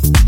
you.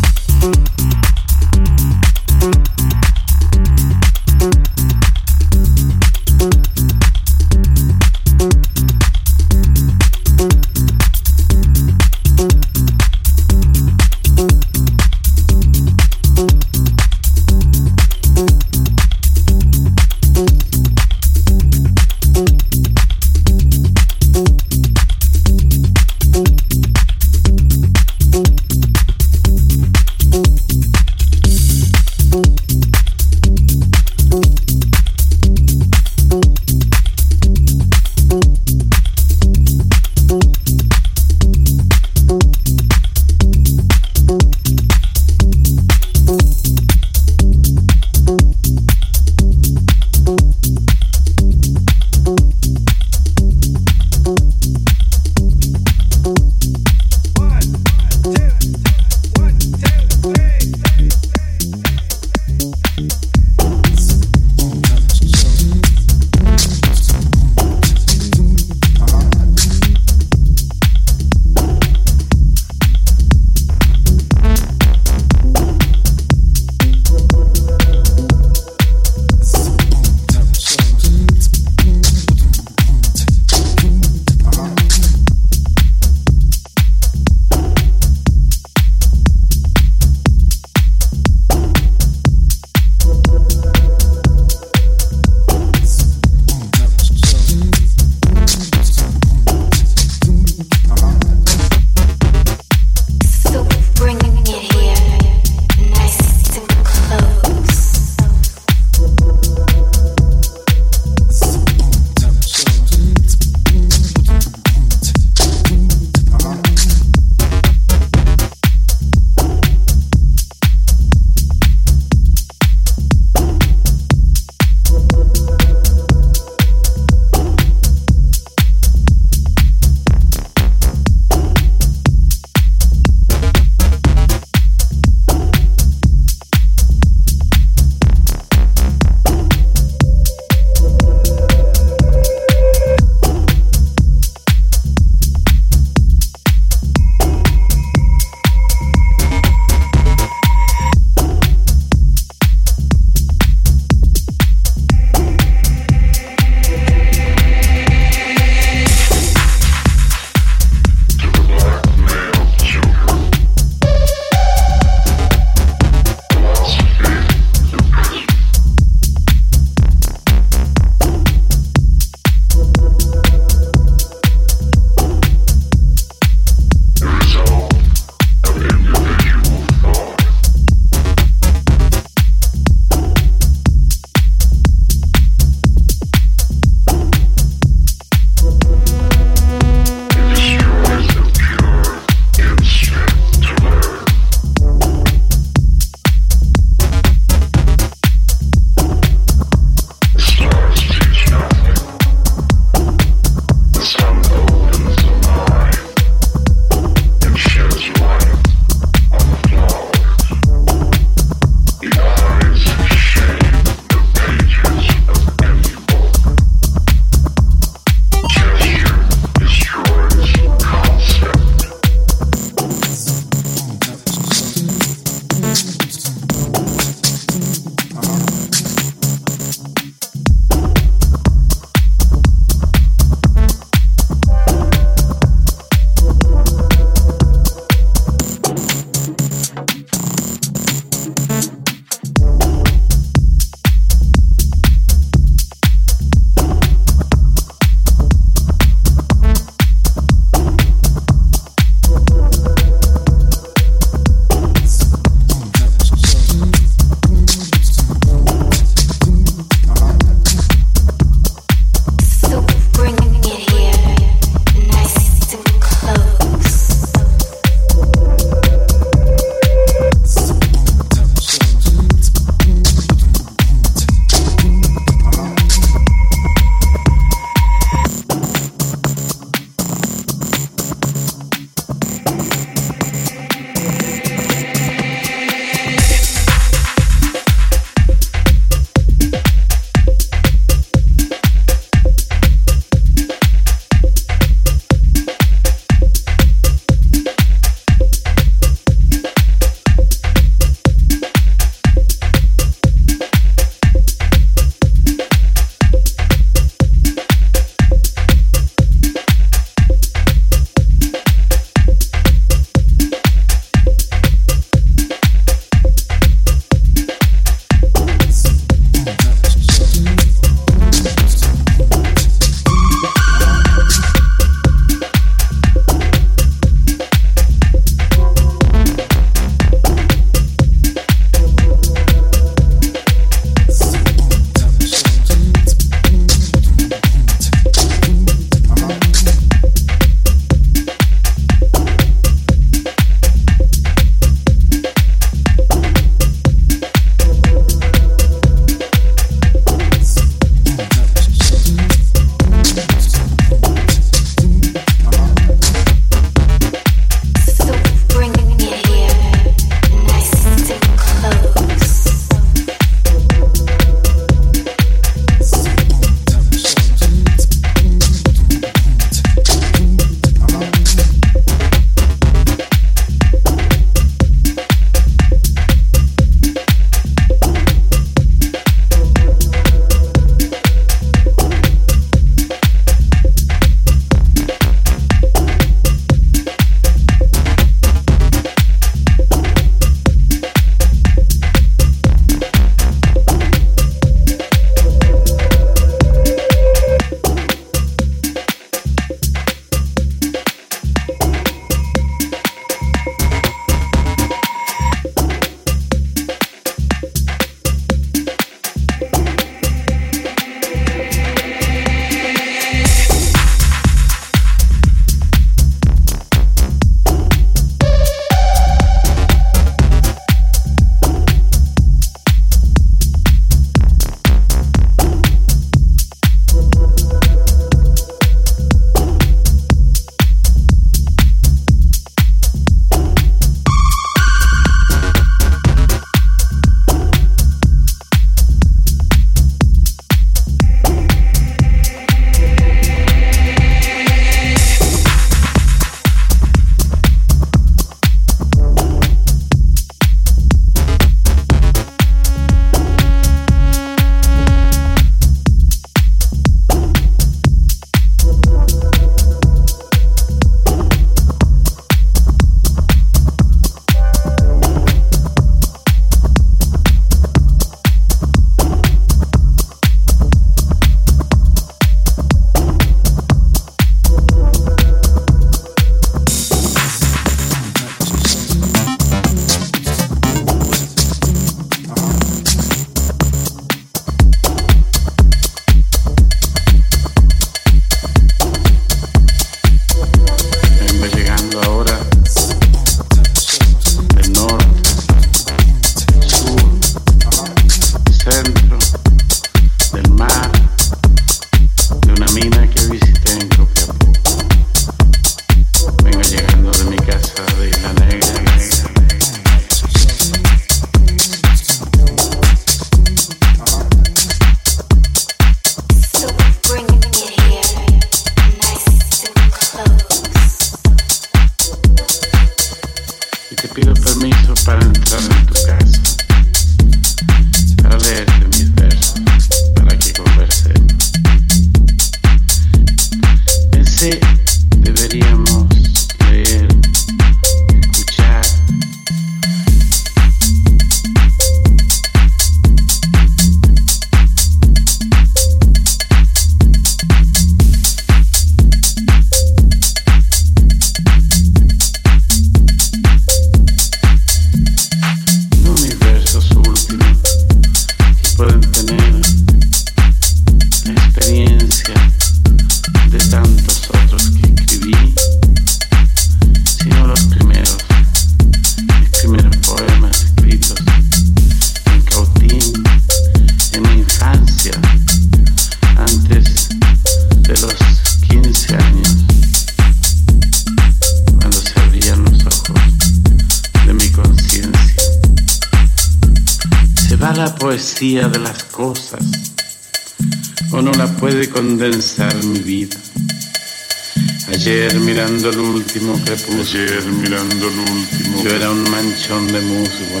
Último crepúsculo, ayer mirando el último, yo era un manchón de musgo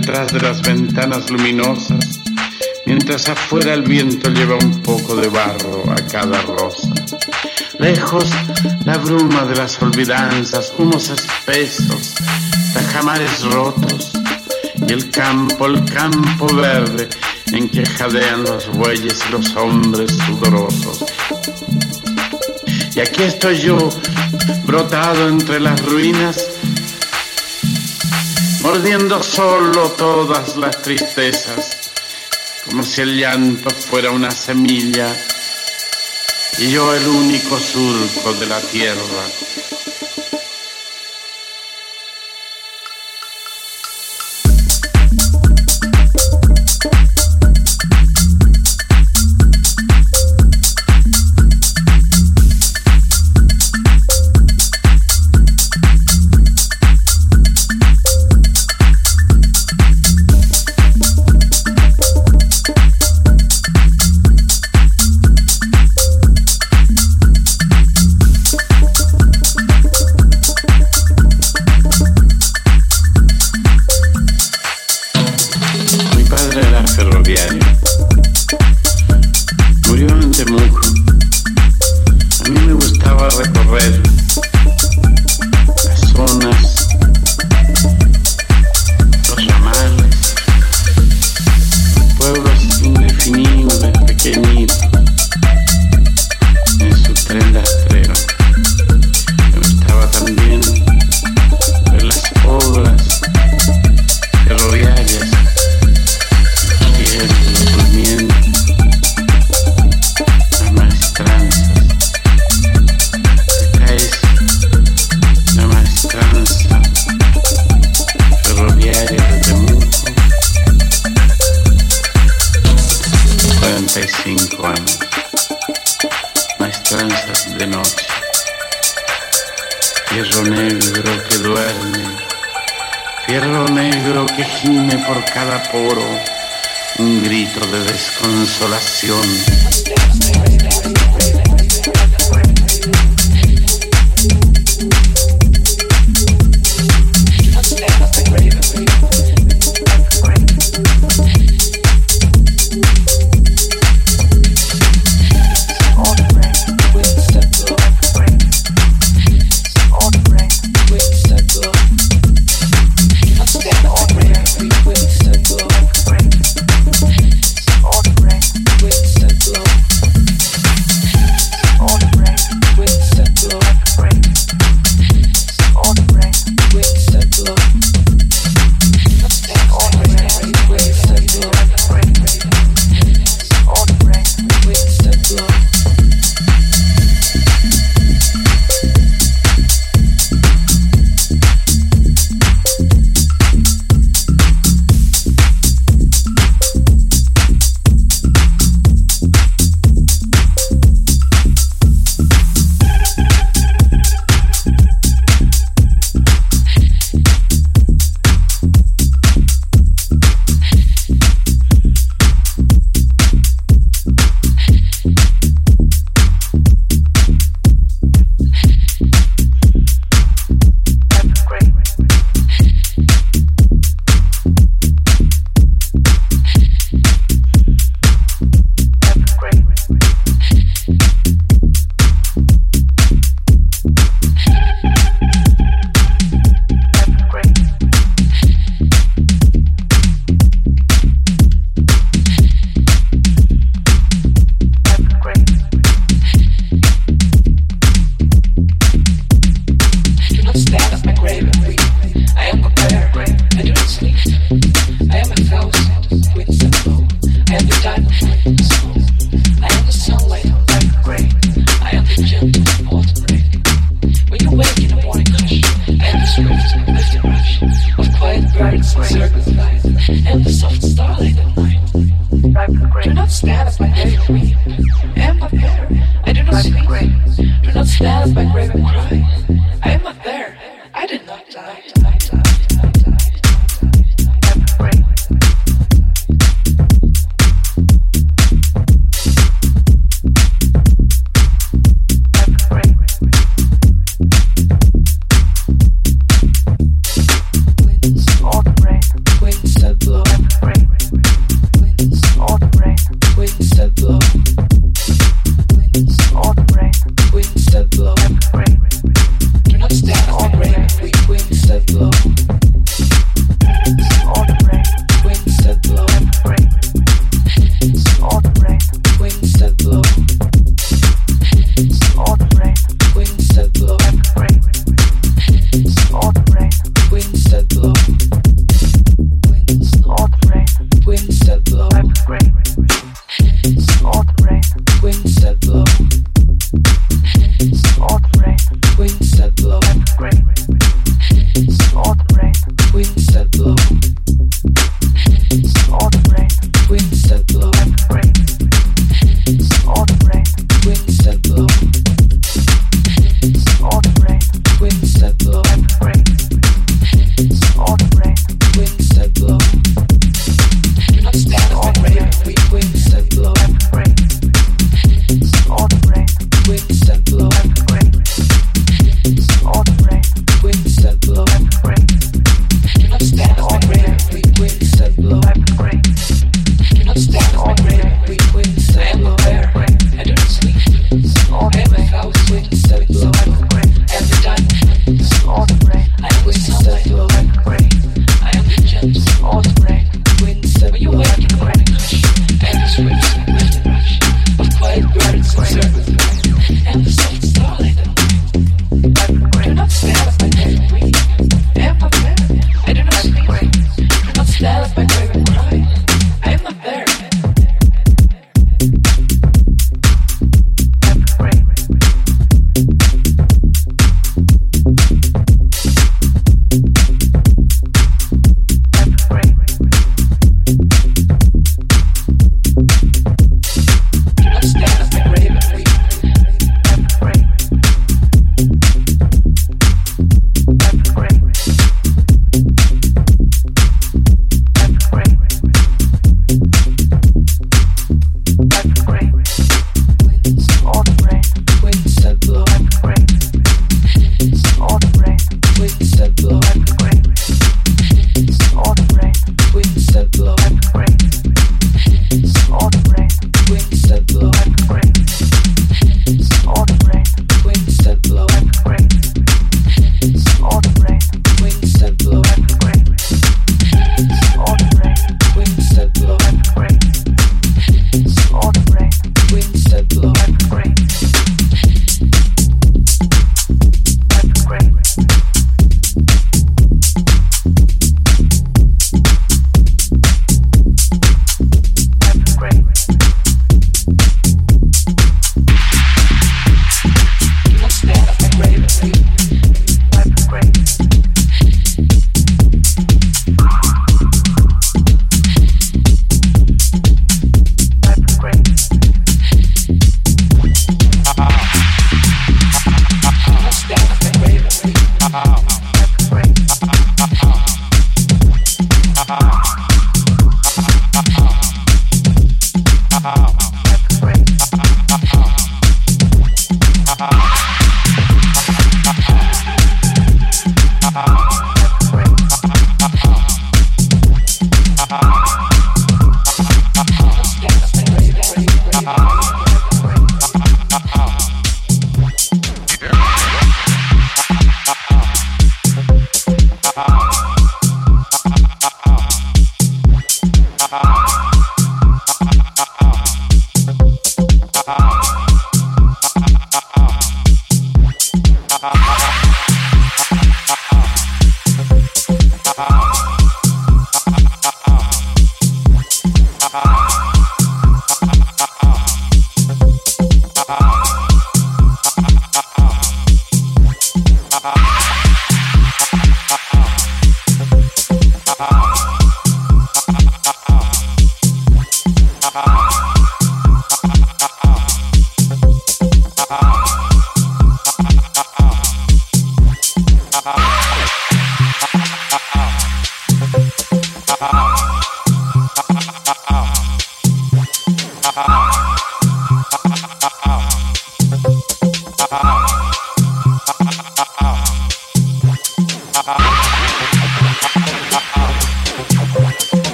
detrás de las ventanas luminosas, mientras afuera el viento lleva un poco de barro a cada rosa. Lejos la bruma de las olvidanzas, humos espesos, tajamares rotos, y el campo, el campo verde en que jadean los bueyes y los hombres sudorosos. Y aquí estoy yo, brotado entre las ruinas, mordiendo solo todas las tristezas, como si el llanto fuera una semilla y yo el único surco de la tierra. 45 años, las trenzas de noche, fierro negro que duerme, fierro negro que gime por cada poro, un grito de desconsolación.